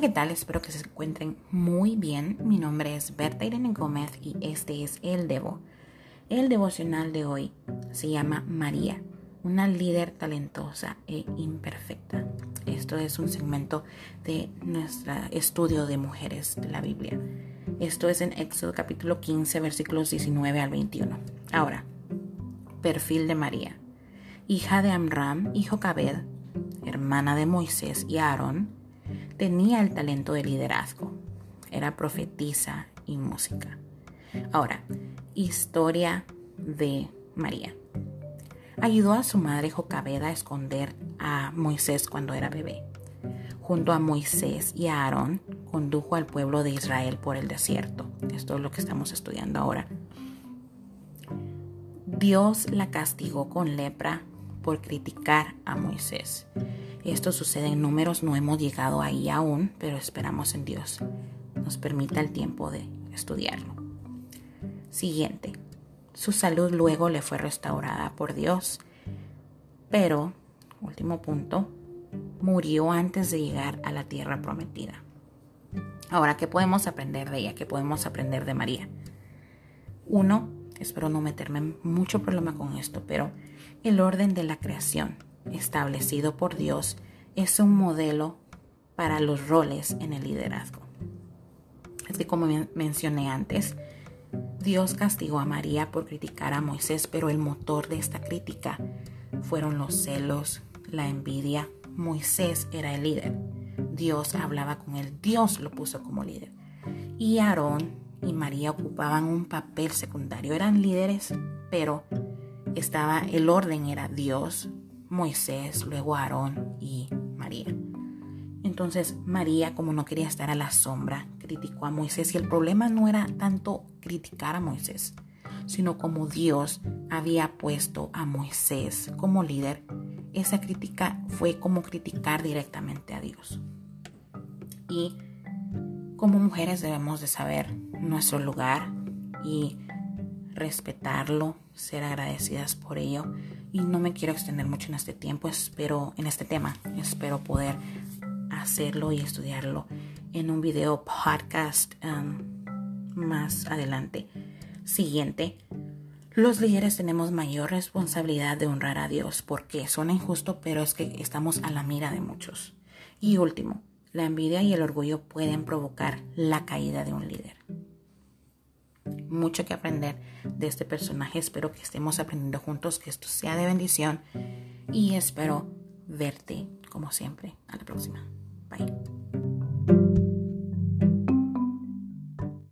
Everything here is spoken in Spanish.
¿qué tal? Espero que se encuentren muy bien. Mi nombre es Berta Irene Gómez y este es El Devo. El devocional de hoy se llama María, una líder talentosa e imperfecta. Esto es un segmento de nuestro estudio de mujeres de la Biblia. Esto es en Éxodo capítulo 15, versículos 19 al 21. Ahora, perfil de María. Hija de Amram y Jocabed, hermana de Moisés y Aarón, tenía el talento de liderazgo. Era profetisa y música. Ahora, historia de María. Ayudó a su madre Jocabeda a esconder a Moisés cuando era bebé. Junto a Moisés y a Aarón, condujo al pueblo de Israel por el desierto. Esto es lo que estamos estudiando ahora. Dios la castigó con lepra por criticar a Moisés. Esto sucede en números, no hemos llegado ahí aún, pero esperamos en Dios. Nos permita el tiempo de estudiarlo. Siguiente. Su salud luego le fue restaurada por Dios, pero, último punto, murió antes de llegar a la tierra prometida. Ahora, ¿qué podemos aprender de ella? ¿Qué podemos aprender de María? Uno, espero no meterme mucho problema con esto, pero el orden de la creación establecido por Dios es un modelo para los roles en el liderazgo. Que como mencioné antes, Dios castigó a María por criticar a Moisés, pero el motor de esta crítica fueron los celos, la envidia. Moisés era el líder. Dios hablaba con él, Dios lo puso como líder. Y Aarón y María ocupaban un papel secundario. Eran líderes, pero estaba el orden era Dios, Moisés, luego Aarón y María. Entonces María, como no quería estar a la sombra, criticó a Moisés y el problema no era tanto criticar a Moisés, sino como Dios había puesto a Moisés como líder, esa crítica fue como criticar directamente a Dios. Y como mujeres debemos de saber nuestro lugar y respetarlo, ser agradecidas por ello y no me quiero extender mucho en este tiempo, espero en este tema, espero poder hacerlo y estudiarlo en un video podcast um, más adelante. Siguiente, los líderes tenemos mayor responsabilidad de honrar a Dios porque suena injusto, pero es que estamos a la mira de muchos. Y último, la envidia y el orgullo pueden provocar la caída de un líder mucho que aprender de este personaje. Espero que estemos aprendiendo juntos, que esto sea de bendición y espero verte como siempre. A la próxima. Bye.